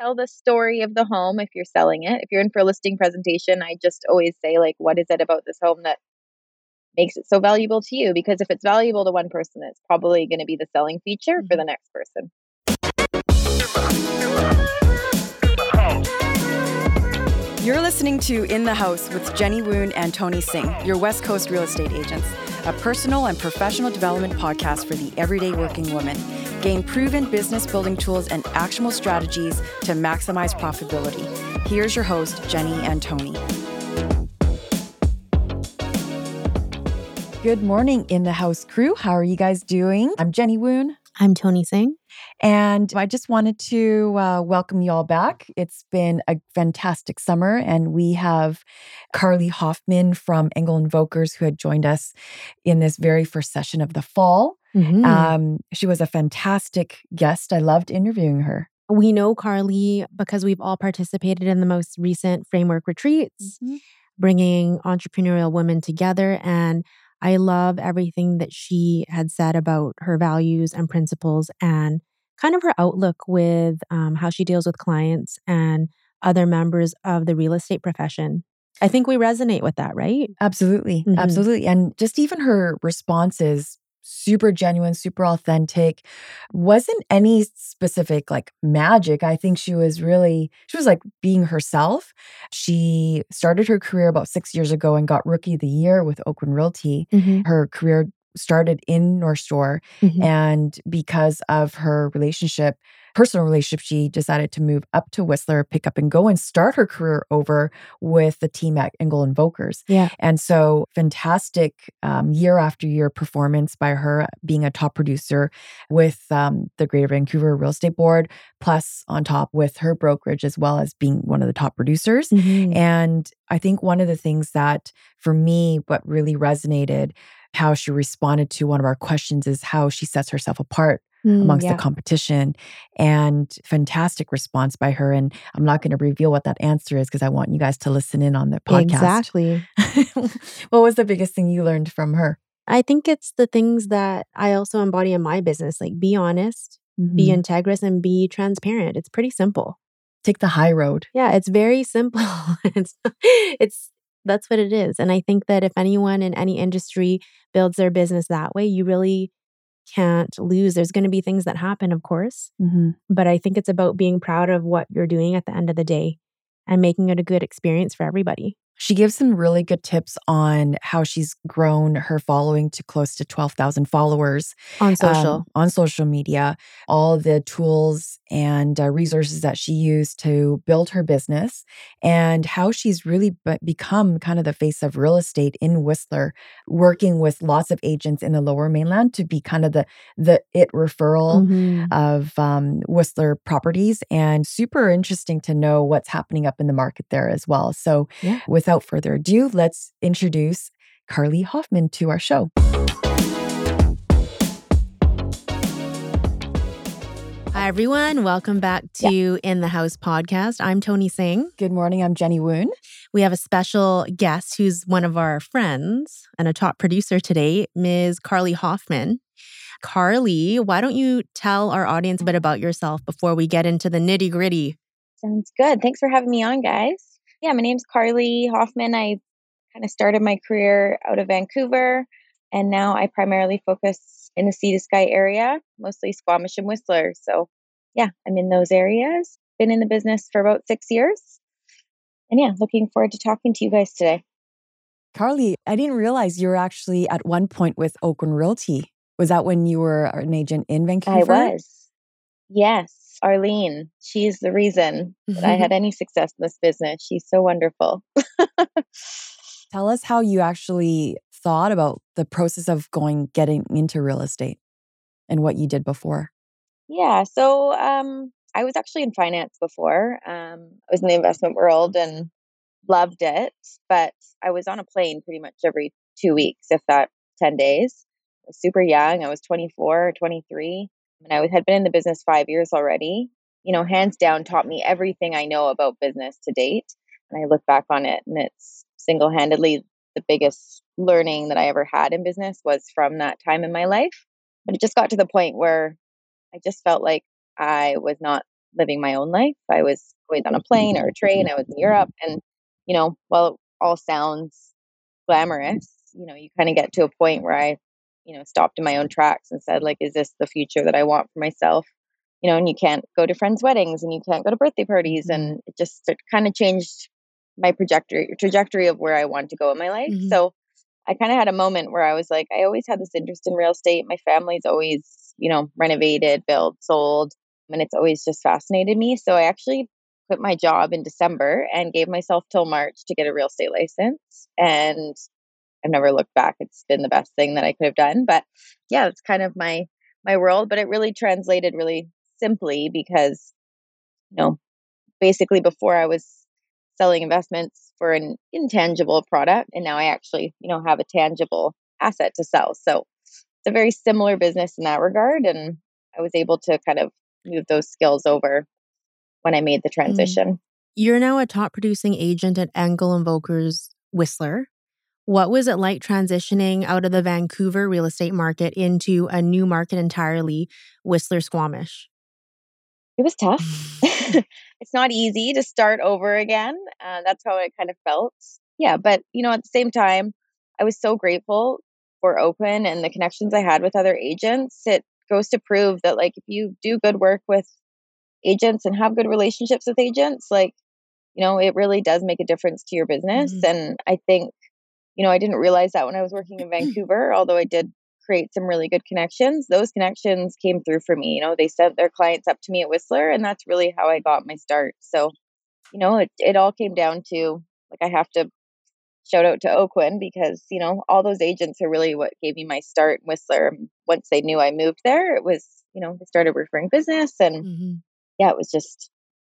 tell the story of the home if you're selling it. If you're in for a listing presentation, I just always say, like, what is it about this home that makes it so valuable to you? Because if it's valuable to one person, it's probably going to be the selling feature for mm-hmm. the next person. You're listening to In the House with Jenny Woon and Tony Singh, your West Coast real estate agents, a personal and professional development podcast for the everyday working woman. Gain proven business building tools and actionable strategies to maximize profitability. Here's your host, Jenny and Tony. Good morning, In the House crew. How are you guys doing? I'm Jenny Woon. I'm Tony Singh. And I just wanted to uh, welcome you all back. It's been a fantastic summer, and we have Carly Hoffman from Engel and Volkers who had joined us in this very first session of the fall. Mm-hmm. Um, she was a fantastic guest. I loved interviewing her. We know Carly because we've all participated in the most recent framework retreats, mm-hmm. bringing entrepreneurial women together. And I love everything that she had said about her values and principles and kind of her outlook with um, how she deals with clients and other members of the real estate profession. I think we resonate with that, right? Absolutely. Mm-hmm. Absolutely. And just even her responses super genuine, super authentic. Wasn't any specific like magic. I think she was really, she was like being herself. She started her career about six years ago and got Rookie of the Year with Oakwyn Realty. Mm-hmm. Her career started in North Shore. Mm-hmm. And because of her relationship, personal relationship, she decided to move up to Whistler, pick up and go and start her career over with the team at Engel and Volkers. Yeah. And so fantastic um, year after year performance by her being a top producer with um, the Greater Vancouver Real Estate Board, plus on top with her brokerage as well as being one of the top producers. Mm-hmm. And I think one of the things that for me, what really resonated how she responded to one of our questions is how she sets herself apart mm, amongst yeah. the competition and fantastic response by her and i'm not going to reveal what that answer is because i want you guys to listen in on the podcast. Exactly. What was the biggest thing you learned from her? I think it's the things that i also embody in my business like be honest mm-hmm. be integrous and be transparent. It's pretty simple. Take the high road. Yeah it's very simple. It's it's that's what it is. And I think that if anyone in any industry builds their business that way, you really can't lose. There's going to be things that happen, of course. Mm-hmm. But I think it's about being proud of what you're doing at the end of the day and making it a good experience for everybody. She gives some really good tips on how she's grown her following to close to 12,000 followers on social um, on social media, all the tools and uh, resources that she used to build her business and how she's really be- become kind of the face of real estate in Whistler, working with lots of agents in the lower mainland to be kind of the the it referral mm-hmm. of um, Whistler properties and super interesting to know what's happening up in the market there as well. So yeah. with without further ado, let's introduce Carly Hoffman to our show. Hi, everyone. Welcome back to yeah. In the House podcast. I'm Tony Singh. Good morning. I'm Jenny Woon. We have a special guest who's one of our friends and a top producer today, Ms. Carly Hoffman. Carly, why don't you tell our audience a bit about yourself before we get into the nitty gritty? Sounds good. Thanks for having me on, guys yeah, my name's Carly Hoffman. I kind of started my career out of Vancouver, and now I primarily focus in the Sea to Sky area, mostly Squamish and Whistler. So, yeah, I'm in those areas. Been in the business for about six years. And yeah, looking forward to talking to you guys today. Carly, I didn't realize you were actually at one point with Oakwyn Realty. Was that when you were an agent in Vancouver? I was. Yes. Arlene. She's the reason that I had any success in this business. She's so wonderful. Tell us how you actually thought about the process of going getting into real estate and what you did before. Yeah, so um, I was actually in finance before. Um, I was in the investment world and loved it, but I was on a plane pretty much every two weeks, if that 10 days. I was super young. I was 24 23 and I had been in the business five years already. You know, hands down, taught me everything I know about business to date. And I look back on it, and it's single handedly the biggest learning that I ever had in business was from that time in my life. But it just got to the point where I just felt like I was not living my own life. I was always on a plane or a train. I was in Europe. And, you know, while it all sounds glamorous, you know, you kind of get to a point where I, you know, stopped in my own tracks and said, like, is this the future that I want for myself? You know, and you can't go to friends' weddings and you can't go to birthday parties. Mm-hmm. And it just it kind of changed my trajectory trajectory of where I wanted to go in my life. Mm-hmm. So I kind of had a moment where I was like, I always had this interest in real estate. My family's always, you know, renovated, built, sold, and it's always just fascinated me. So I actually quit my job in December and gave myself till March to get a real estate license. And I've never looked back. It's been the best thing that I could have done. But yeah, it's kind of my my world. But it really translated really simply because, you know, basically before I was selling investments for an intangible product and now I actually, you know, have a tangible asset to sell. So it's a very similar business in that regard and I was able to kind of move those skills over when I made the mm. transition. Mm. You're now a top producing agent at Engel and Volkers Whistler. What was it like transitioning out of the Vancouver real estate market into a new market entirely, Whistler Squamish? It was tough. it's not easy to start over again. Uh, that's how it kind of felt. Yeah, but you know, at the same time, I was so grateful for Oakwyn and the connections I had with other agents. It goes to prove that, like, if you do good work with agents and have good relationships with agents, like, you know, it really does make a difference to your business. Mm-hmm. And I think, you know, I didn't realize that when I was working in Vancouver, although I did create some really good connections. Those connections came through for me. You know, they sent their clients up to me at Whistler, and that's really how I got my start. So, you know, it, it all came down to like I have to shout out to Oakwyn because, you know, all those agents are really what gave me my start in Whistler. Once they knew I moved there, it was, you know, they started referring business and mm-hmm. yeah, it was just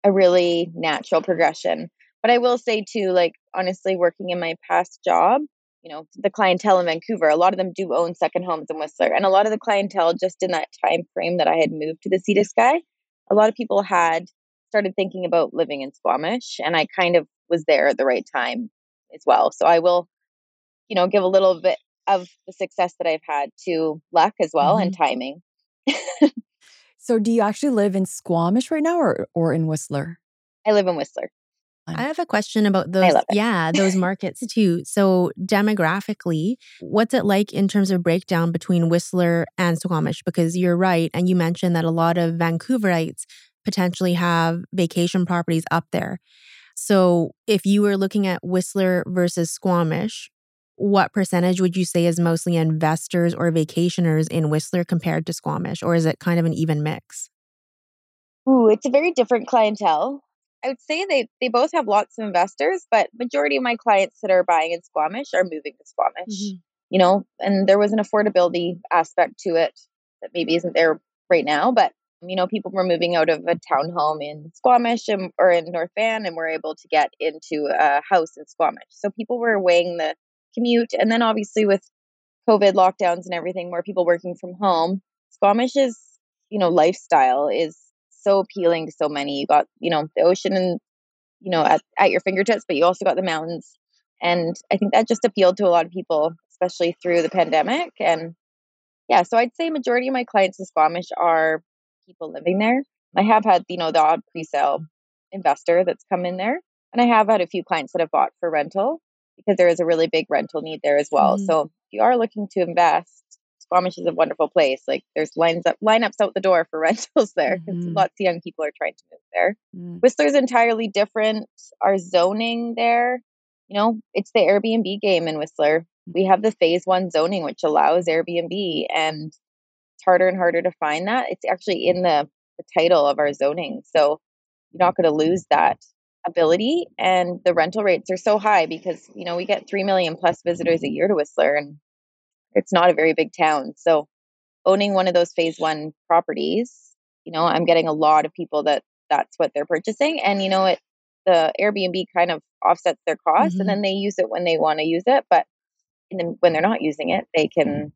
a really natural progression. But I will say too, like honestly, working in my past job, you know the clientele in Vancouver. A lot of them do own second homes in Whistler, and a lot of the clientele just in that time frame that I had moved to the Sea to Sky, a lot of people had started thinking about living in Squamish, and I kind of was there at the right time as well. So I will, you know, give a little bit of the success that I've had to luck as well mm-hmm. and timing. so do you actually live in Squamish right now or or in Whistler? I live in Whistler. I have a question about those. Yeah, those markets too. So, demographically, what's it like in terms of breakdown between Whistler and Squamish? Because you're right. And you mentioned that a lot of Vancouverites potentially have vacation properties up there. So, if you were looking at Whistler versus Squamish, what percentage would you say is mostly investors or vacationers in Whistler compared to Squamish? Or is it kind of an even mix? Ooh, it's a very different clientele. I would say they they both have lots of investors, but majority of my clients that are buying in Squamish are moving to Squamish. Mm-hmm. You know, and there was an affordability aspect to it that maybe isn't there right now, but you know, people were moving out of a townhome in Squamish and, or in North Van and were able to get into a house in Squamish. So people were weighing the commute, and then obviously with COVID lockdowns and everything, more people working from home, Squamish's you know lifestyle is so appealing to so many. You got, you know, the ocean and, you know, at, at your fingertips, but you also got the mountains. And I think that just appealed to a lot of people, especially through the pandemic. And yeah, so I'd say majority of my clients in Squamish are people living there. I have had, you know, the odd pre-sale investor that's come in there. And I have had a few clients that have bought for rental because there is a really big rental need there as well. Mm. So if you are looking to invest, Squamish is a wonderful place. Like there's lines up lineups out the door for rentals there mm-hmm. lots of young people are trying to move there. Mm. Whistler's entirely different. Our zoning there, you know, it's the Airbnb game in Whistler. We have the phase one zoning, which allows Airbnb, and it's harder and harder to find that. It's actually in the, the title of our zoning. So you're not going to lose that ability. And the rental rates are so high because, you know, we get 3 million plus visitors a year to Whistler. And it's not a very big town. So owning one of those phase one properties, you know, I'm getting a lot of people that that's what they're purchasing. And you know, it the Airbnb kind of offsets their cost mm-hmm. and then they use it when they want to use it. But then when they're not using it, they can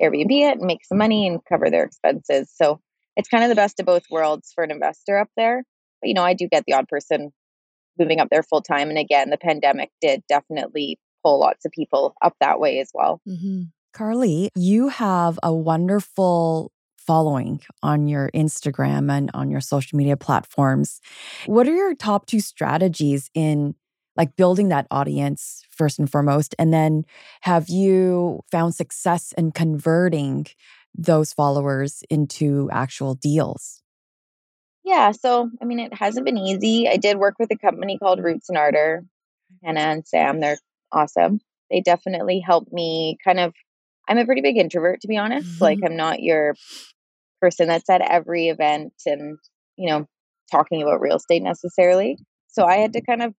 Airbnb it and make some money and cover their expenses. So it's kind of the best of both worlds for an investor up there. But you know, I do get the odd person moving up there full time. And again, the pandemic did definitely pull lots of people up that way as well. Mm-hmm. Carly, you have a wonderful following on your Instagram and on your social media platforms. What are your top two strategies in like building that audience first and foremost? And then have you found success in converting those followers into actual deals? Yeah, so I mean, it hasn't been easy. I did work with a company called Roots and Ardor, Hannah and Sam. They're awesome. They definitely helped me kind of. I'm a pretty big introvert, to be honest. Mm-hmm. Like, I'm not your person that's at every event and, you know, talking about real estate necessarily. So I had to kind of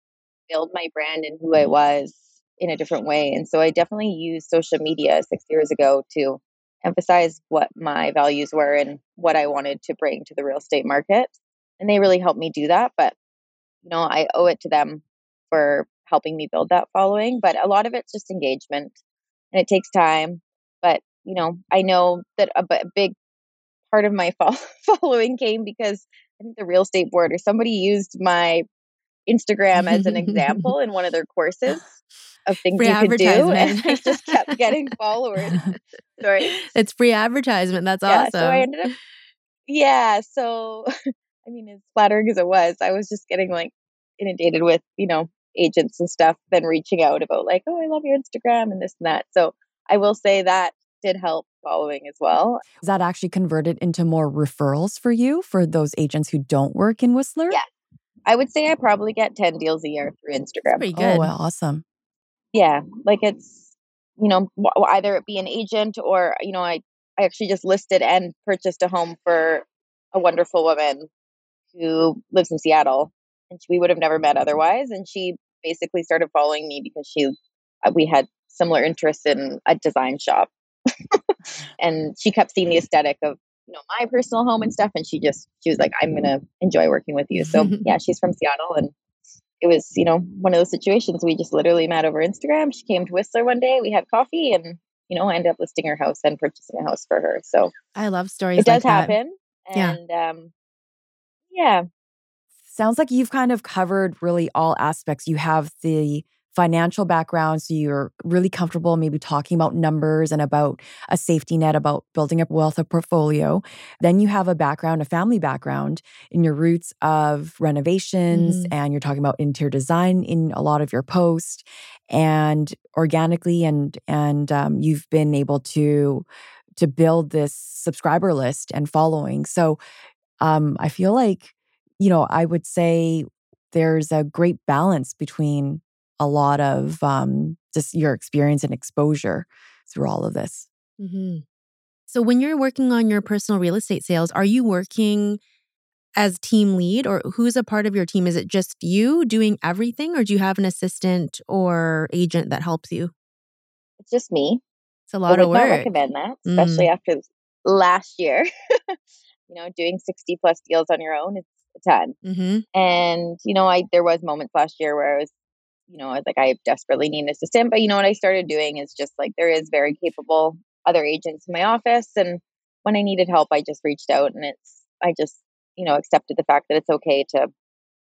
build my brand and who I was in a different way. And so I definitely used social media six years ago to emphasize what my values were and what I wanted to bring to the real estate market. And they really helped me do that. But, you know, I owe it to them for helping me build that following. But a lot of it's just engagement and it takes time. You know, I know that a, a big part of my following came because I think the real estate board or somebody used my Instagram as an example in one of their courses of things free you could do, and I just kept getting followers. Sorry, it's free advertisement. That's yeah, awesome. So I ended up, yeah. So I mean, as flattering as it was, I was just getting like inundated with you know agents and stuff, then reaching out about like, oh, I love your Instagram and this and that. So I will say that did help following as well. Is that actually converted into more referrals for you for those agents who don't work in Whistler? Yeah. I would say I probably get 10 deals a year through Instagram. That's pretty good. Oh, well, awesome. Yeah. Like it's, you know, either it be an agent or, you know, I, I actually just listed and purchased a home for a wonderful woman who lives in Seattle and we would have never met otherwise. And she basically started following me because she, uh, we had similar interests in a design shop. And she kept seeing the aesthetic of you know my personal home and stuff and she just she was like i'm gonna enjoy working with you. So yeah she's from seattle and it was you know one of those situations. We just literally met over instagram. She came to whistler one day. We had coffee and you know i ended up listing her house and purchasing a house for her. So i love stories it does like happen and yeah. um yeah. Sounds like you've kind of covered really all aspects. You have the financial background. So you're really comfortable maybe talking about numbers and about a safety net, about building up wealth of portfolio. Then you have a background, a family background in your roots of renovations, mm-hmm. and you're talking about interior design in a lot of your posts and organically and and um, you've been able to to build this subscriber list and following so um, i feel like you know i would say there's a great balance between a lot of um, just your experience and exposure through all of this. Mm-hmm. So, when you're working on your personal real estate sales, are you working as team lead or who's a part of your team? Is it just you doing everything or do you have an assistant or agent that helps you? It's just me. It's a lot I of work. I recommend that, especially mm. after last year. you know, doing 60 plus deals on your own, it's a ton. Mm-hmm. And, you know, I there was moments last year where I was you know, I was like, I desperately need an assistant. But you know what I started doing is just like there is very capable other agents in my office. And when I needed help, I just reached out and it's I just, you know, accepted the fact that it's okay to,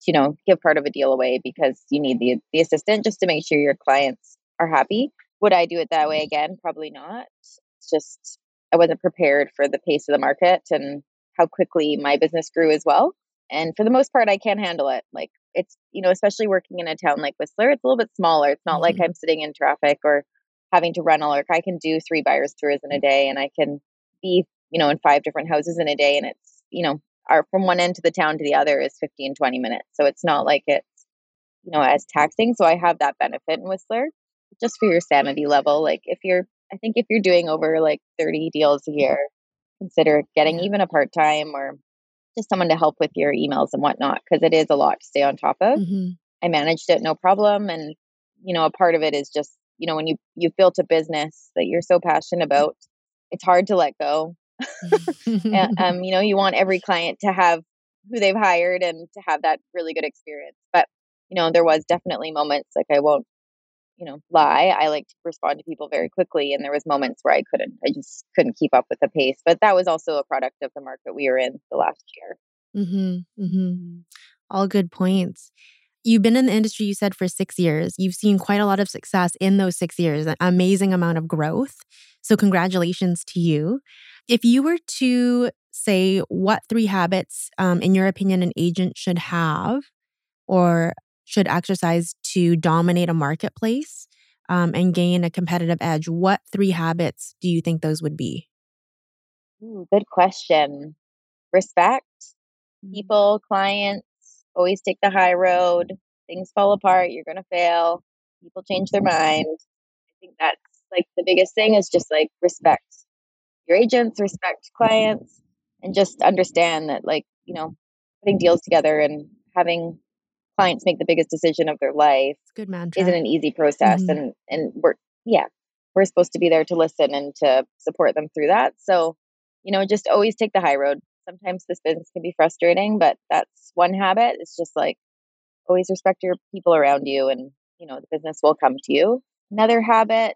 you know, give part of a deal away because you need the the assistant just to make sure your clients are happy. Would I do it that way mm-hmm. again? Probably not. It's just I wasn't prepared for the pace of the market and how quickly my business grew as well. And for the most part, I can't handle it. Like it's you know especially working in a town like whistler it's a little bit smaller it's not mm-hmm. like i'm sitting in traffic or having to run all work i can do three buyers tours in a day and i can be you know in five different houses in a day and it's you know our from one end to the town to the other is 15 20 minutes so it's not like it's you know as taxing so i have that benefit in whistler. Just for your sanity level like if you're i think if you're doing over like 30 deals a year consider getting even a part-time or just someone to help with your emails and whatnot because it is a lot to stay on top of. Mm-hmm. I managed it no problem, and you know, a part of it is just you know when you you've built a business that you're so passionate about, it's hard to let go. and, um, you know, you want every client to have who they've hired and to have that really good experience. But you know, there was definitely moments like I won't you know lie i like to respond to people very quickly and there was moments where i couldn't i just couldn't keep up with the pace but that was also a product of the market we were in the last year. Mm-hmm, mm-hmm. all good points. You've been in the industry you said for six years. You've seen quite a lot of success in those six years an amazing amount of growth so congratulations to you. If you were to say what three habits, um, in your opinion, an agent should have or should exercise to dominate a marketplace um, and gain a competitive edge, what three habits do you think those would be? Ooh, good question. Respect Mm-hmm. people, clients, always take the high road. Things fall apart. You're going to fail. People change their mind. I think that's like the biggest thing is just like respect your agents, respect clients, and just understand that, like, you know, putting deals together and having clients make the biggest decision of their life It's good mantra. isn't an easy process. Mhm. And, and we're, yeah, we're supposed to be there to listen and to support them through that. So, you know, just always take the high road. Sometimes this business can be frustrating, but that's one habit. It's just like always respect your people around you and, you know, the business will come to you. Another habit,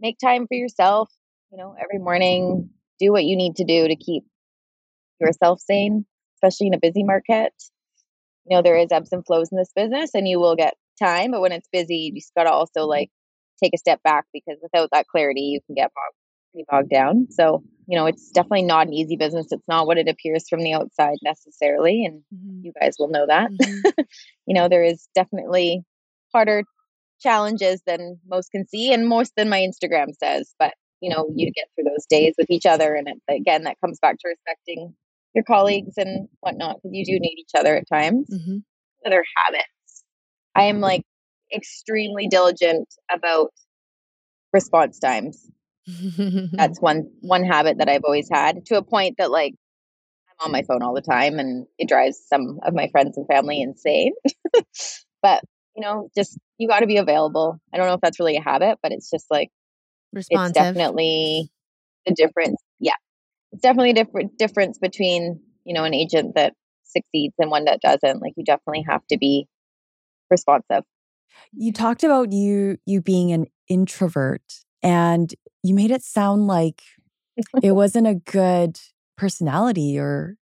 make time for yourself. You know, every morning, do what you need to do to keep yourself sane, especially in a busy market. You know, there is ebbs and flows in this business and you will get time, but when it's busy, you just got to also like take a step back because without that clarity, you can get bogged, bogged down. So, you know, it's definitely not an easy business. It's not what it appears from the outside necessarily. And Mhm. you guys will know that. Mhm. you know, there is definitely harder challenges than most can see and most than my Instagram says. But, you know, you get through those days with each other. And it, again, that comes back to respecting your colleagues and whatnot because you do need each other at times. Mhm. Other habits. I am like extremely diligent about response times. That's one one habit that I've always had to a point that like I'm on my phone all the time and it drives some of my friends and family insane. but, you know, just you got to be available. I don't know if that's really a habit, but it's just like Responsive. it's definitely the difference. Definitely a different difference between, you know, an agent that succeeds and one that doesn't. Like you definitely have to be responsive. You talked about you you being an introvert and you made it sound like it wasn't a good personality or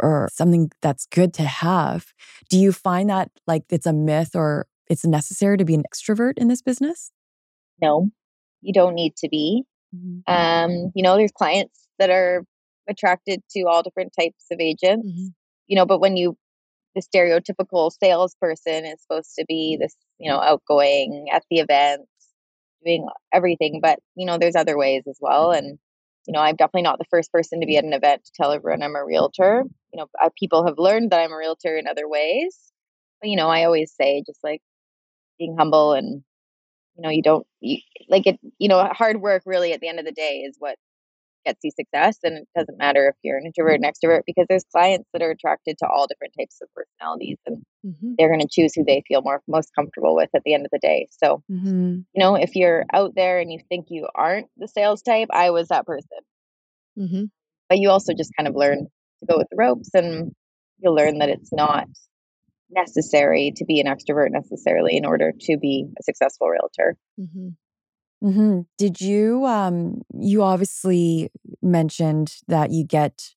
or something that's good to have. Do you find that like it's a myth or it's necessary to be an extrovert in this business? No, you don't need to be. Um, you know, there's clients that are attracted to all different types of agents. Mhm. You know, but when you the stereotypical salesperson is supposed to be this, you know, outgoing at the events, doing everything. But, you know, there's other ways as well. And, you know, I'm definitely not the first person to be at an event to tell everyone I'm a realtor. You know, uh, people have learned that I'm a realtor in other ways. But, you know, I always say just like being humble and, you know, you don't, you, like it, you know, hard work really at the end of the day is what gets you success. And it doesn't matter if you're an introvert and extrovert because there's clients that are attracted to all different types of personalities and Mhm. they're going to choose who they feel more most comfortable with at the end of the day. So, Mm-hmm. you know, if you're out there and you think you aren't the sales type, I was that person. Mhm. But you also just kind of learn to go with the ropes and you'll learn that it's not necessary to be an extrovert necessarily in order to be a successful realtor. Mhm. Hmm Did you um you obviously mentioned that you get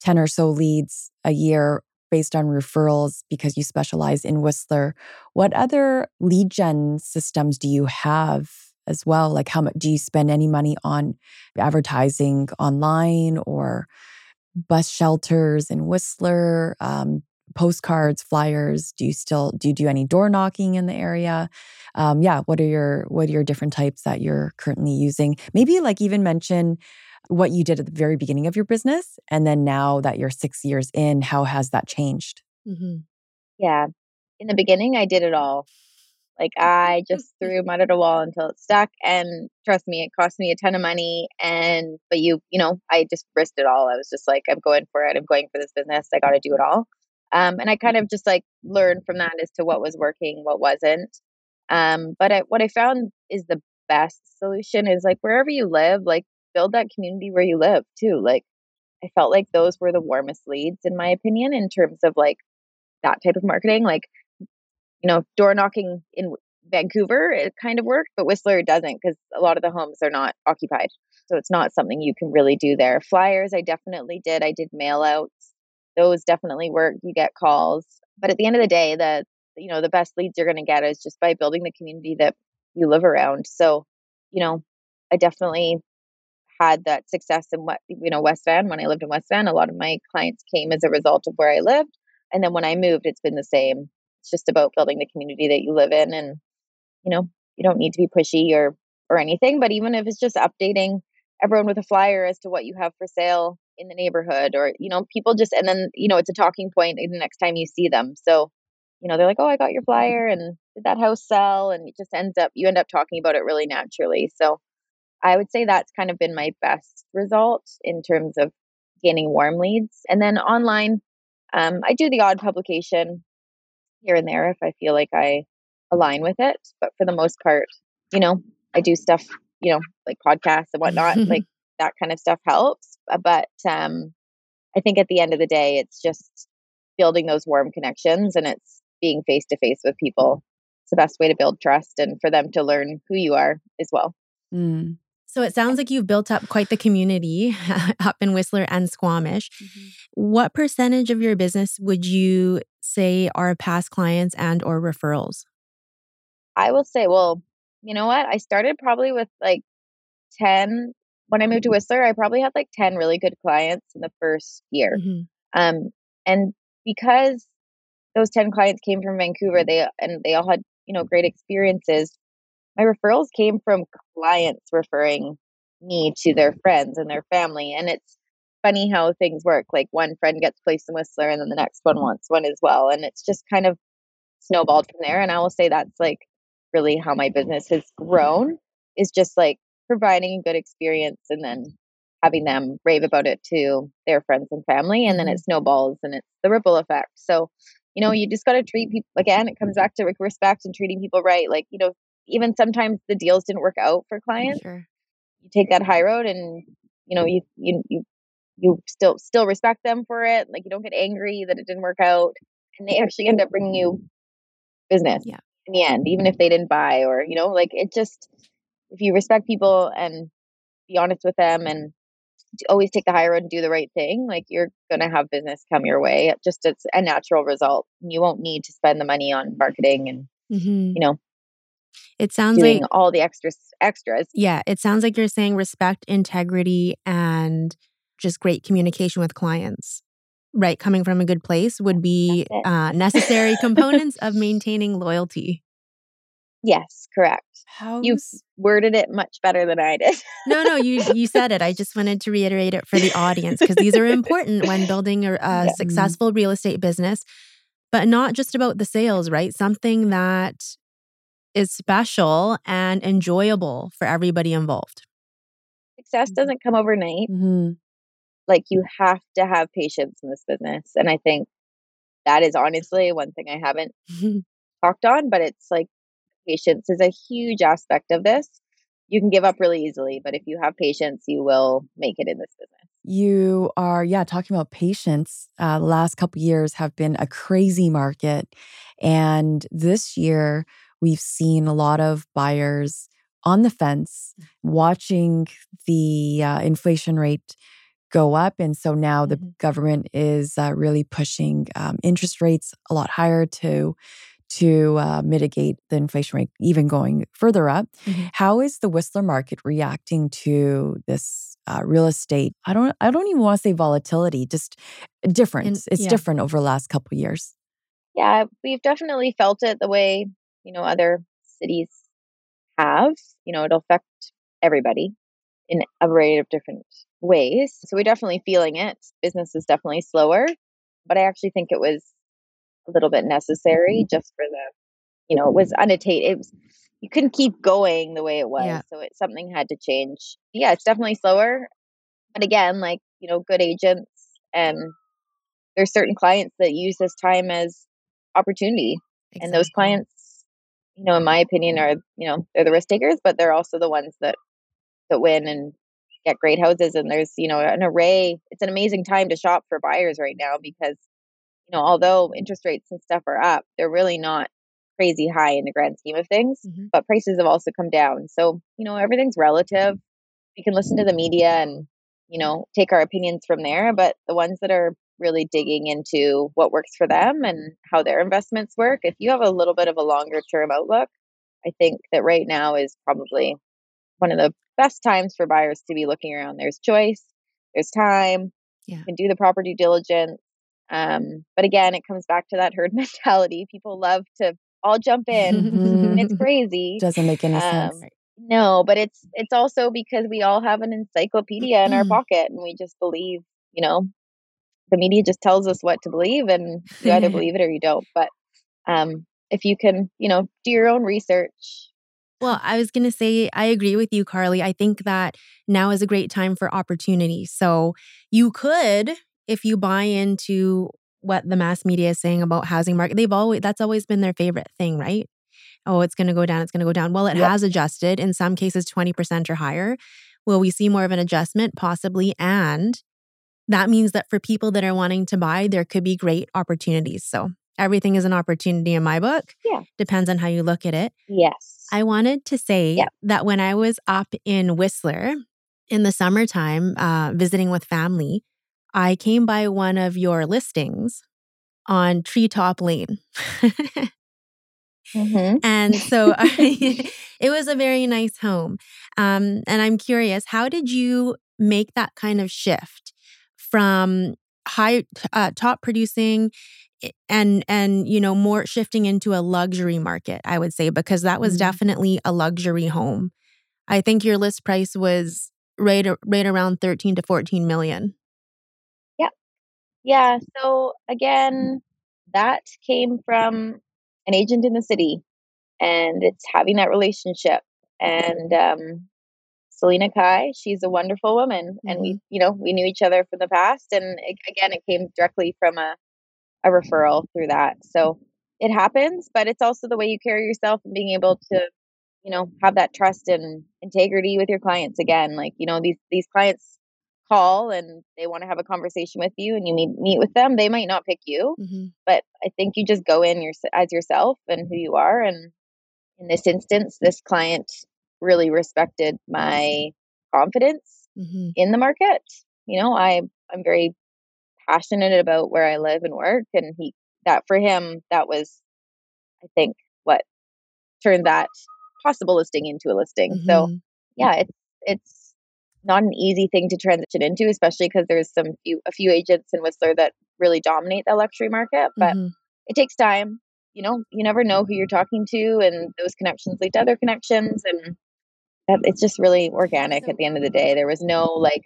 10 or so leads a year based on referrals because you specialize in Whistler. What other lead gen systems do you have as well? Like how much do you spend any money on advertising online or bus shelters in Whistler? Um, postcards, flyers? Do you still do you do any door knocking in the area? Um, yeah, what are your what are your different types that you're currently using? Maybe like even mention what you did at the very beginning of your business, and then now that you're six years in, how has that changed? Mhm. Yeah. In the beginning, I did it all. Like I just threw mud at a wall until it stuck. And trust me, it cost me a ton of money. And, but you, you know, I just risked it all. I was just like, I'm going for it. I'm going for this business. I got to do it all. Um, and I kind of just like learned from that as to what was working, what wasn't. Um, but I, what I found is the best solution is like wherever you live, like build that community where you live too. Like I felt like those were the warmest leads, in my opinion, in terms of like that type of marketing. Like, you know, door knocking in Vancouver, it kind of worked, but Whistler doesn't because a lot of the homes are not occupied. So it's not something you can really do there. Flyers, I definitely did. I did mail outs. Those definitely work. You get calls. But at the end of the day, the you know, the best leads you're gonna get is just by building the community that you live around. So, you know, I definitely had that success in what you know West Van when I lived in West Van. A lot of my clients came as a result of where I lived, and then when I moved, it's been the same. It's just about building the community that you live in, and you know you don't need to be pushy or or anything. But even if it's just updating everyone with a flyer as to what you have for sale in the neighborhood, or you know people just and then you know it's a talking point the next time you see them. So you know they're like, oh, I got your flyer, and did that house sell? And it just ends up you end up talking about it really naturally. So I would say that's kind of been my best result in terms of gaining warm leads. And then online, um, I do the odd publication here and there if I feel like I align with it. But for the most part, you know, I do stuff, you know, like podcasts and whatnot. like that kind of stuff helps. Uh, but um, I think at the end of the day, it's just building those warm connections and it's being face to face with people. It's the best way to build trust and for them to learn who you are as well. Mm. So it sounds like you've built up quite the community up in Whistler and Squamish. Mm-hmm. What percentage of your business would you say are past clients and or referrals? I will say, well, you know what? I started probably with like 10 when I moved to Whistler, I probably had like 10 really good clients in the first year. Mm-hmm. Um, and because those 10 clients came from Vancouver, they and they all had, you know, great experiences my referrals came from clients referring me to their friends and their family. And it's funny how things work. Like one friend gets placed in Whistler and then the next one wants one as well. And it's just kind of snowballed from there. And I will say that's like really how my business has grown is just like providing a good experience and then having them rave about it to their friends and family. And then it mm-hmm. snowballs and it's the ripple effect. So, you know, you just got to treat people again, it comes back to respect and treating people right. Like, you know, even sometimes the deals didn't work out for clients. Sure. You take that high road and you know, you you you you still still respect them for it. Like you don't get angry that it didn't work out and they actually end up bringing you business yeah. in the end, even if they didn't buy or, you know, like it just if you respect people and be honest with them and always take the high road and do the right thing, like you're gonna have business come your way. Just it's a natural result. You won't need to spend the money on marketing and mm-hmm. you know it sounds like all the extras extras. Yeah, it sounds like you're saying respect, integrity, and just great communication with clients. Right, coming from a good place would be uh, necessary components of maintaining loyalty. Yes, correct. How's... You worded it much better than I did. no, no, you you said it. I just wanted to reiterate it for the audience because these are important when building a, a yeah. successful real estate business, but not just about the sales, right? Something that is special and enjoyable for everybody involved. Success mm-hmm. doesn't come overnight. Mm-hmm. Like you have to have patience in this business. And I think that is honestly one thing I haven't talked on, but it's like patience is a huge aspect of this. You can give up really easily, but if you have patience, you will make it in this business. You are, yeah, talking about patience. Uh, the last couple years have been a crazy market. And this year, we've seen a lot of buyers on the fence watching the uh, inflation rate go up. And so now the mm-hmm. government is uh, really pushing um, interest rates a lot higher to to uh, mitigate the inflation rate even going further up. Mm-hmm. How is the Whistler market reacting to this uh, real estate? I don't I don't even want to say volatility, just different. it's yeah. different over the last couple years. Yeah, we've definitely felt it the way you know other cities have you know it'll affect everybody in a variety of different ways so we're definitely feeling it business is definitely slower but i actually think it was a little bit necessary mm-hmm. just for the you know it was unattained it was you couldn't keep going the way it was yeah. so it something had to change yeah it's definitely slower but again like you know good agents and there's certain clients that use this time as opportunity exactly. and those clients you know, in my opinion, are you know they're the risk takers, but they're also the ones that that win and get great houses. And there's you know an array. It's an amazing time to shop for buyers right now because you know although interest rates and stuff are up, they're really not crazy high in the grand scheme of things. Mm-hmm. But prices have also come down, so you know everything's relative. We can listen to the media and you know take our opinions from there, but the ones that are really digging into what works for them and how their investments work. If you have a little bit of a longer term outlook, I think that right now is probably one of the best times for buyers to be looking around. There's choice, there's time, Yeah. you can do the proper due diligence. Um, but again, it comes back to that herd mentality. People love to all jump in. it's crazy. Doesn't make any sense. Um, no, but it's it's also because we all have an encyclopedia in our pocket and we just believe, you know, the media just tells us what to believe and you either believe it or you don't. But um if you can, you know, do your own research. Well, I was going to say, I agree with you, Carly. I think that now is a great time for opportunity. So you could, if you buy into what the mass media is saying about housing market, they've always, that's always been their favorite thing, right? Oh, it's going to go down. It's going to go down. Well, it Yep. has adjusted in some cases 20% or higher. Will we see more of an adjustment? Possibly. And that means that for people that are wanting to buy, there could be great opportunities. So everything is an opportunity in my book. Yeah. Depends on how you look at it. Yes. I wanted to say that when I was up in Whistler in the summertime, uh, visiting with family, I came by one of your listings on Treetop Lane. Mhm. and so I, it was a very nice home. Um, and I'm curious, how did you make that kind of shift from high uh, top producing and and you know more shifting into a luxury market i would say because that was Mhm. definitely a luxury home i think your list price was right right around 13 to 14 million Yeah. So again, that came from an agent in the city, and it's having that relationship. And um, Selena Kai, she's a wonderful woman, and we, you know, we knew each other from the past. And it, again, it came directly from a a referral through that. So it happens, but it's also the way you carry yourself and being able to, you know, have that trust and integrity with your clients. Again, like you know, these these clients call and they want to have a conversation with you and you meet meet with them they might not pick you but i think you just go in your, as yourself and who you are and in this instance this client really respected my confidence Mm-hmm. in the market you know i i'm very passionate about where i live and work and he that for him that was i think what turned that possible listing into a listing so Mm-hmm. yeah, it's it's not an easy thing to transition into, especially because there's some few a few agents in Whistler that really dominate the luxury market. But Mhm. it takes time. You know, you never know who you're talking to, and those connections lead to other connections, and that, it's just really organic. At the end of the day, there was no like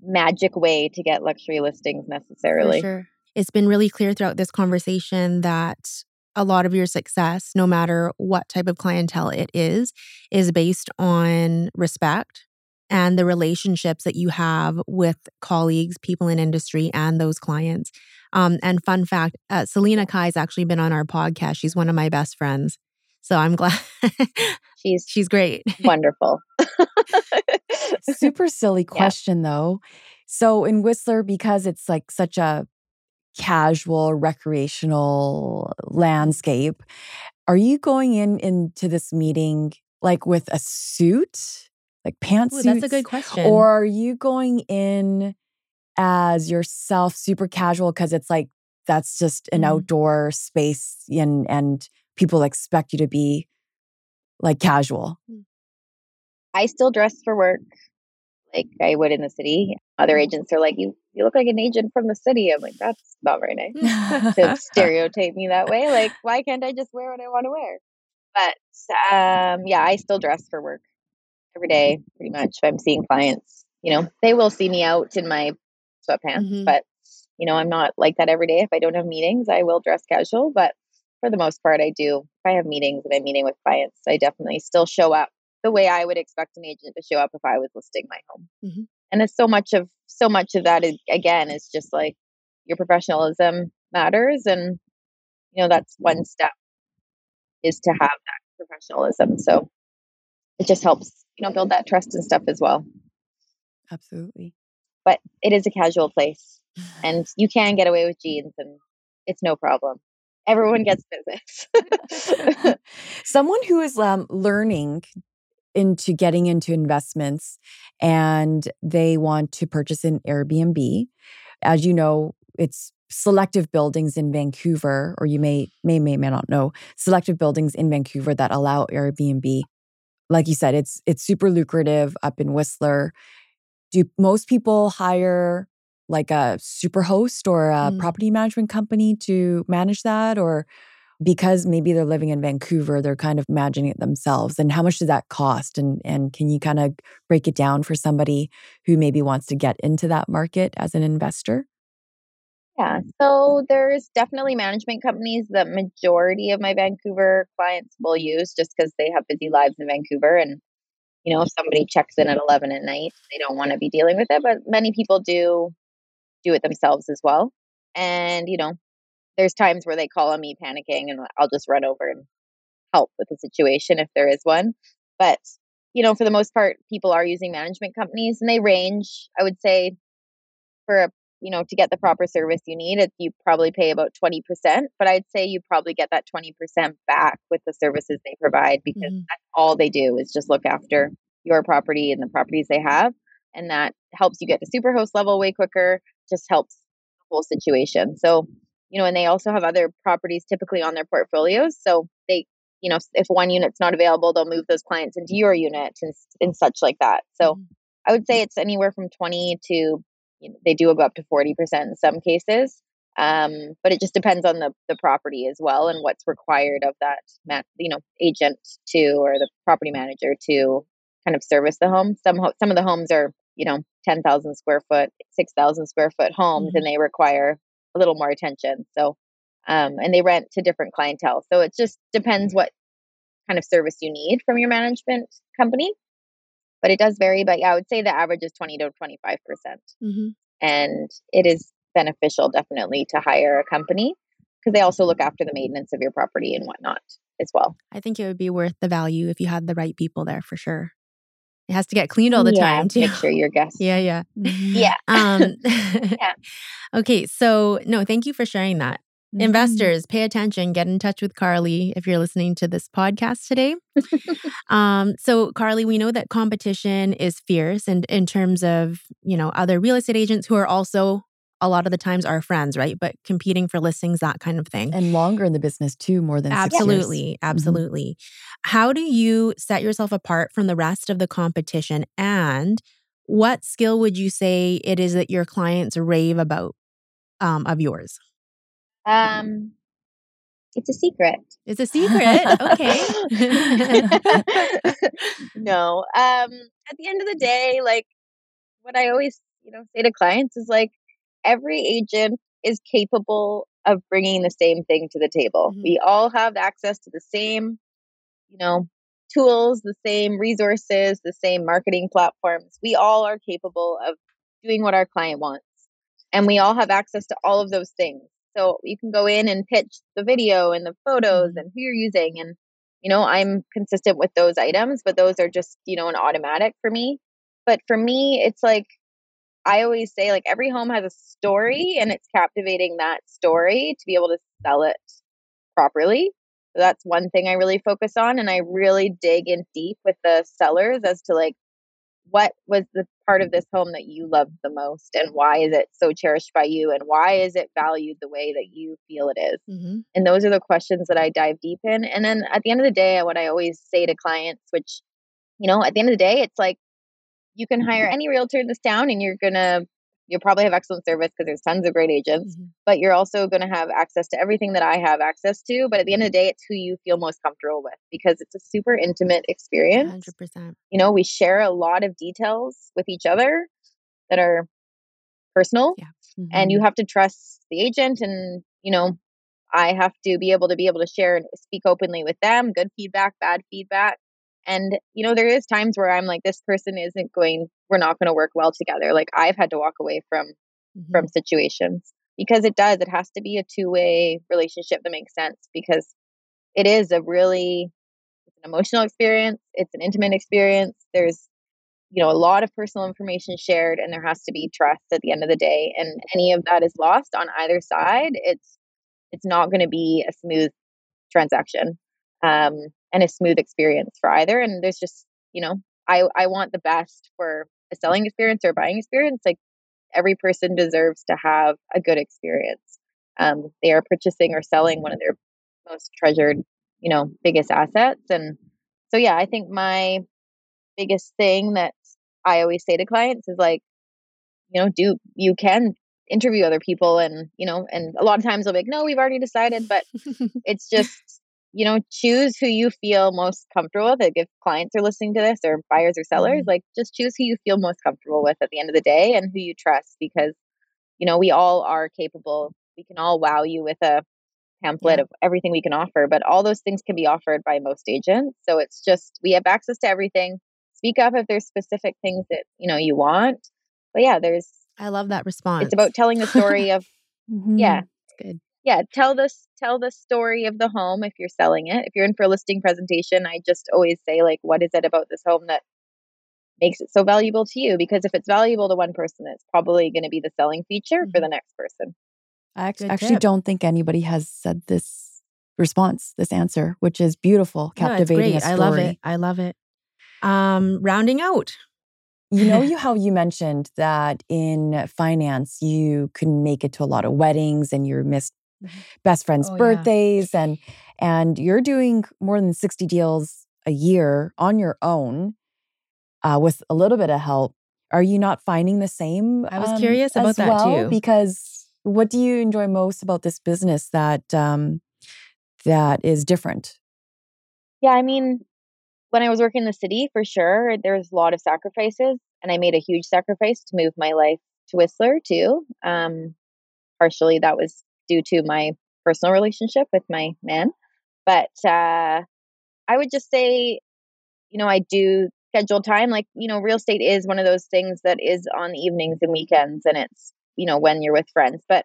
magic way to get luxury listings necessarily. Sure. It's been really clear throughout this conversation that a lot of your success, no matter what type of clientele it is, is based on respect and the relationships that you have with colleagues, people in industry, and those clients. Um, and fun fact uh, Selena Kai's actually been on our podcast. She's one of my best friends. So I'm glad She's she's great. wonderful. Super silly Yeah. question though. So in Whistler, because it's like such a casual, recreational landscape, are you going in into this meeting like with a suit, like pantsuits? Ooh, that's a good question. Or are you going in as yourself, super casual, because it's like that's just an Mhm. outdoor space and and people expect you to be like casual. I still dress for work like I would in the city. Other agents are like, "You you look like an agent from the city." I'm like, "That's not very nice to stereotype me that way. Like, why can't I just wear what I want to wear?" But um, yeah, I still dress for work every day, pretty much. If I'm seeing clients, you know, they will see me out in my sweatpants, Mhm. but you know, I'm not like that every day. If I don't have meetings, I will dress casual, but for the most part, I do. If I have meetings and I'm meeting with clients, I definitely still show up the way I would expect an agent to show up if I was listing my home. Mhm. And it's so much of so much of that is again is just like your professionalism matters, and you know that's one step is to have that professionalism. So it just helps you know build that trust and stuff as well. Absolutely. But it is a casual place, and you can get away with jeans, and it's no problem. Everyone gets business. Someone who is um, learning into getting into investments and they want to purchase an Airbnb. As you know, it's selective buildings in Vancouver, or you may may may may not know selective buildings in Vancouver that allow Airbnb. Like you said, it's it's super lucrative up in Whistler. Do most people hire like a super host or a mm. property management company to manage that or because maybe they're living in Vancouver, they're kind of imagining it themselves. And how much does that cost? And and can you kind of break it down for somebody who maybe wants to get into that market as an investor? Yeah, so there's definitely management companies that majority of my Vancouver clients will use just because they have busy lives in Vancouver. And, you know, if somebody checks in at 11 at night, they don't want to be dealing with it. But many people do do it themselves as well. And, you know, there's times where they call on me panicking and I'll just run over and help with the situation if there is one. But, you know, for the most part, people are using management companies and they range, I would say, for a you know, to get the proper service you need, it, you probably pay about 20%, but I'd say you probably get that 20% back with the services they provide because mm-hmm. that's all they do is just look after your property and the properties they have. And that helps you get to superhost level way quicker, just helps the whole situation. So, you know, and they also have other properties typically on their portfolios. So they, you know, if one unit's not available, they'll move those clients into your unit and, and such like that. So mm-hmm. I would say it's anywhere from 20 to they do go up to 40% in some cases. Um, but it just depends on the, the property as well and what's required of that, man, you know, agent to or the property manager to kind of service the home. Some ho- some of the homes are, you know, 10,000 square foot, 6,000 square foot homes, mm-hmm. and they require a little more attention. So, um, and they rent to different clientele. So it just depends what kind of service you need from your management company but it does vary. But yeah, I would say the average is 20 to 25%. percent mm hmm And it is beneficial definitely to hire a company because they also look after the maintenance of your property and whatnot as well. I think it would be worth the value if you had the right people there for sure. It has to get cleaned all the yeah, time too. Make sure your guests. yeah, yeah. Mm-hmm. Yeah. um, yeah. Okay. So, no, thank you for sharing that. Mm-hmm. Investors, pay attention. Get in touch with Carly if you're listening to this podcast today. um, so, Carly, we know that competition is fierce, and in terms of you know other real estate agents who are also a lot of the times our friends, right? But competing for listings, that kind of thing, and longer in the business too, more than absolutely, absolutely. Mm-hmm. How do you set yourself apart from the rest of the competition, and what skill would you say it is that your clients rave about um, of yours? Um, it's a secret. It's a secret. okay. no. Um, at the end of the day, like what I always, you know, say to clients is like every agent is capable of bringing the same thing to the table. Mm-hmm. We all have access to the same, you know, tools, the same resources, the same marketing platforms. We all are capable of doing what our client wants. And we all have access to all of those things. So you can go in and pitch the video and the photos mm-hmm. and who you're using. And, you know, I'm consistent with those items, but those are just, you know, an automatic for me. But for me, it's like, I always say, like, every home has a story and it's captivating that story to be able to sell it properly. So that's one thing I really focus on. And I really dig in deep with the sellers as to, like, what was the part of this home that you loved the most and why is it so cherished by you and why is it valued the way that you feel it is? Mm-hmm. and those are the questions that i dive deep in and then at the end of the day what i always say to clients which you know at the end of the day it's like you can hire any realtor in this town and you're gonna you'll probably have excellent service because there's tons of great agents, mm-hmm. but you're also going to have access to everything that I have access to. But at the end of the day, it's who you feel most comfortable with because it's a super intimate experience. 100%. You know, we share a lot of details with each other that are personal, yeah. mm-hmm. and you have to trust the agent. And, you know, I have to be able to be able to share and speak openly with them, good feedback, bad feedback. And, you know, there is times where I'm like, this person isn't going, we're not going to work well together. Like I've had to walk away from, mm-hmm. from situations because it does, it has to be a two way relationship that makes sense because it is a really, it's an emotional experience. It's an intimate experience. There's, you know, a lot of personal information shared and there has to be trust at the end of the day. And any of that is lost on either side. It's, it's not going to be a smooth transaction. Um, and a smooth experience for either. And there's just, you know, I, I want the best for a selling experience or buying experience. Like every person deserves to have a good experience. Um, they are purchasing or selling one of their most treasured, you know, biggest assets. And so yeah, I think my biggest thing that I always say to clients is like, you know, do you can interview other people and you know and a lot of times they'll be like no we've already decided but it's just you know choose who you feel most comfortable with like if clients are listening to this or buyers or sellers mm-hmm. like just choose who you feel most comfortable with at the end of the day and who you trust because you know we all are capable we can all wow you with a pamphlet yeah. of everything we can offer but all those things can be offered by most agents so it's just we have access to everything speak up if there's specific things that you know you want but yeah there's I love that response. It's about telling the story of mm-hmm. yeah. It's good. Yeah, tell this tell the story of the home if you're selling it. If you're in for a listing presentation, I just always say like what is it about this home that makes it so valuable to you because if it's valuable to one person, it's probably going to be the selling feature mm-hmm. for the next person. I actually, actually don't think anybody has said this response, this answer, which is beautiful, captivating. No, I love it. I love it. Um, rounding out, you know you how you mentioned that in finance you can make it to a lot of weddings and you missed. best friends' oh, birthdays yeah. and and you're doing more than 60 deals a year on your own uh, with a little bit of help. Are you not finding the same? I was um, curious about that well? too. Because what do you enjoy most about this business that um, that is different? Yeah, I mean, when I was working in the city, for sure, there's a lot of sacrifices, and I made a huge sacrifice to move my life to Whistler too. Um, partially that was due to my personal relationship with my man, but uh, I would just say, you know, I do schedule time. Like, you know, real estate is one of those things that is on evenings and weekends, and it's you know when you're with friends, but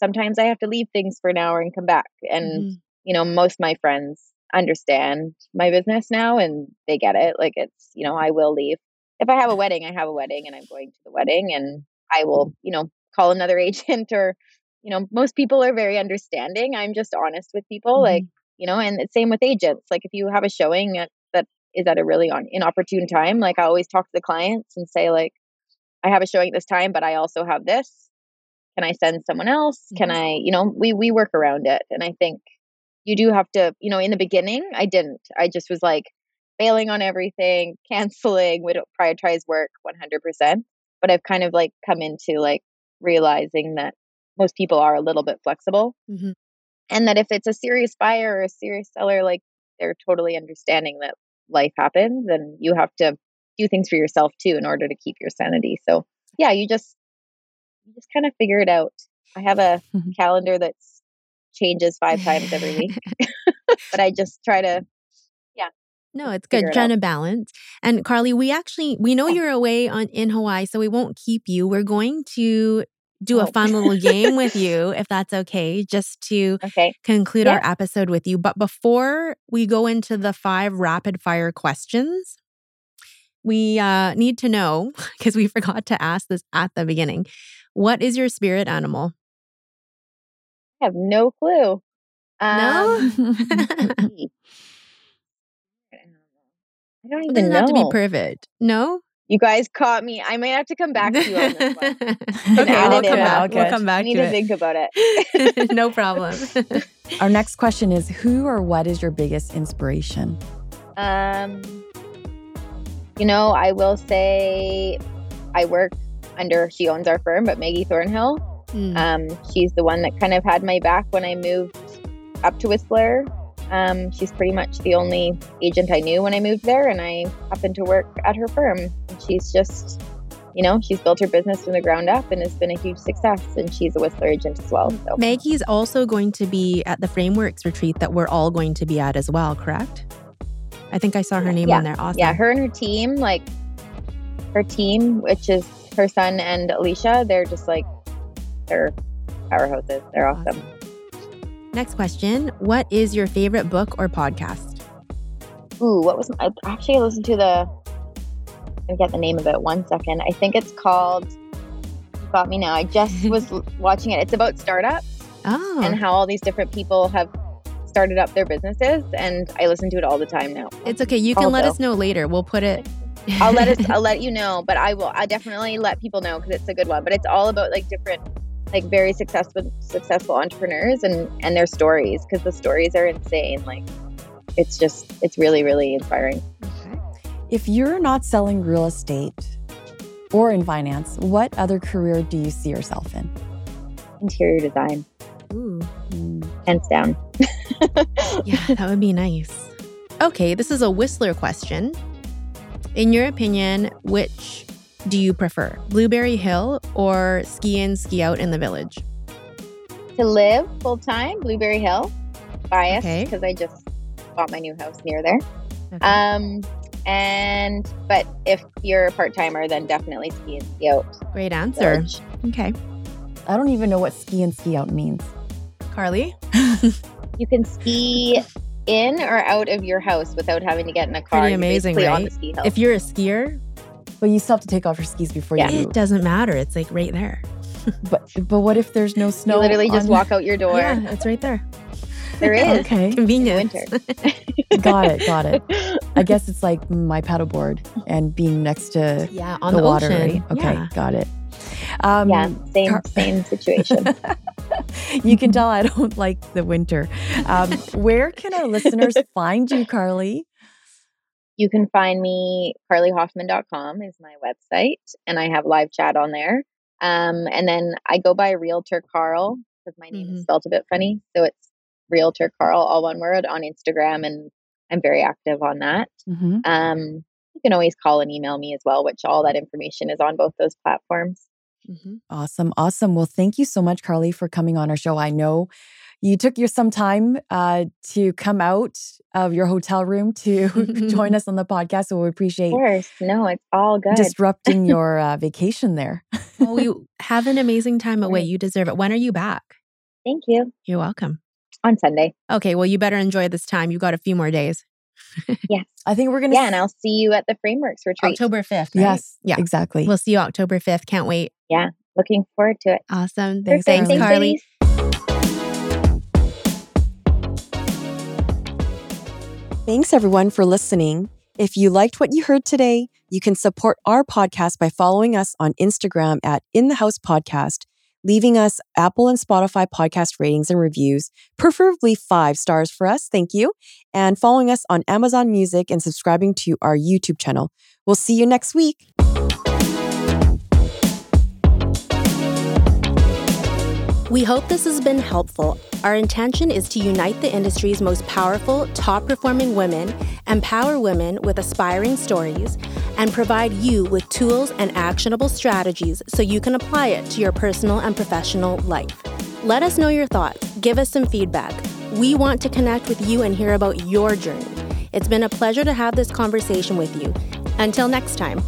sometimes I have to leave things for an hour and come back, and mm-hmm. you know, most of my friends understand my business now and they get it. Like it's, you know, I will leave. If I have a wedding, I have a wedding and I'm going to the wedding and I will, you know, call another agent or, you know, most people are very understanding. I'm just honest with people. Mm-hmm. Like, you know, and it's same with agents. Like if you have a showing that, that is at a really on inopportune time, like I always talk to the clients and say, like, I have a showing this time, but I also have this. Can I send someone else? Mm-hmm. Can I, you know, we we work around it. And I think you do have to, you know, in the beginning, I didn't. I just was like bailing on everything, canceling, we don't prioritize work 100%. But I've kind of like come into like realizing that most people are a little bit flexible. Mm-hmm. And that if it's a serious buyer or a serious seller, like they're totally understanding that life happens and you have to do things for yourself too in order to keep your sanity. So yeah, you just you just kind of figure it out. I have a calendar that's changes five times every week. but I just try to, yeah. No, it's good trying to balance. And Carly, we actually we know you're away on in Hawaii, so we won't keep you. We're going to do oh. a fun little game with you, if that's okay, just to okay. conclude yeah. our episode with you. But before we go into the five rapid fire questions, we uh, need to know because we forgot to ask this at the beginning. What is your spirit animal? I have no clue. Um, no. I don't even it doesn't know. have to be perfect. No. You guys caught me. I might have to come back to you on this one. okay, we'll come, back. we'll come back. I need to, to think about it. no problem. Our next question is: Who or what is your biggest inspiration? Um, you know, I will say, I work under. She owns our firm, but Maggie Thornhill Mm. Um, she's the one that kind of had my back when I moved up to Whistler. Um, she's pretty much the only agent I knew when I moved there, and I happened to work at her firm. And she's just, you know, she's built her business from the ground up and it's been a huge success. And she's a Whistler agent as well. So. Maggie's also going to be at the Frameworks retreat that we're all going to be at as well, correct? I think I saw her name yeah. on there. Awesome. Yeah, her and her team, like her team, which is her son and Alicia, they're just like they're powerhouses. They're awesome. Next question What is your favorite book or podcast? Ooh, what was my actually I listened to the I get the name of it one second. I think it's called Got Me Now. I just was watching it. It's about startups oh. and how all these different people have started up their businesses and I listen to it all the time now. It's okay. You can also. let us know later. We'll put it I'll let us I'll let you know, but I will I definitely let people know cuz it's a good one, but it's all about like different like very successful successful entrepreneurs and and their stories because the stories are insane like it's just it's really really inspiring. Okay. If you're not selling real estate or in finance, what other career do you see yourself in? Interior design. Ooh. Mm. Hands down. yeah, that would be nice. Okay, this is a Whistler question. In your opinion, which do you prefer, Blueberry Hill or ski in, ski out in the village? To live full time, Blueberry Hill. Biased because okay. I just bought my new house near there. Okay. Um, and but if you're a part timer, then definitely ski and ski out. Great answer. Village. Okay. I don't even know what ski and ski out means. Carly? you can ski in or out of your house without having to get in a car. Pretty amazing, right? If you're a skier, but you still have to take off your skis before yeah. you. It doesn't matter. It's like right there. but but what if there's no snow? You literally just walk out your door. Yeah, it's right there. There is. okay. Convenient. Winter. got it. Got it. I guess it's like my paddleboard and being next to yeah on the, the water. Ocean. Right? Okay, yeah. got it. Um, yeah, same Car- same situation. you can tell I don't like the winter. Um, where can our listeners find you, Carly? You can find me, carlyhoffman.com is my website, and I have live chat on there. Um, and then I go by Realtor Carl because my name mm-hmm. is spelled a bit funny. So it's Realtor Carl, all one word, on Instagram, and I'm very active on that. Mm-hmm. Um, you can always call and email me as well, which all that information is on both those platforms. Mm-hmm. Awesome. Awesome. Well, thank you so much, Carly, for coming on our show. I know you took your some time uh, to come out of your hotel room to join us on the podcast. So we appreciate. Of course, no, it's all good. Disrupting your uh, vacation there. well, you have an amazing time away. You deserve it. When are you back? Thank you. You're welcome. On Sunday. Okay, well, you better enjoy this time. You got a few more days. yes. I think we're going to. Yeah, and I'll see you at the Frameworks retreat. October 5th. Right? Yes. Yeah. Exactly. We'll see you October 5th. Can't wait. Yeah. Looking forward to it. Awesome. Thanks, thanks, thanks Carly. Thanks, everyone, for listening. If you liked what you heard today, you can support our podcast by following us on Instagram at In the House Podcast, leaving us Apple and Spotify podcast ratings and reviews, preferably five stars for us. Thank you. And following us on Amazon Music and subscribing to our YouTube channel. We'll see you next week. We hope this has been helpful. Our intention is to unite the industry's most powerful, top performing women, empower women with aspiring stories, and provide you with tools and actionable strategies so you can apply it to your personal and professional life. Let us know your thoughts, give us some feedback. We want to connect with you and hear about your journey. It's been a pleasure to have this conversation with you. Until next time.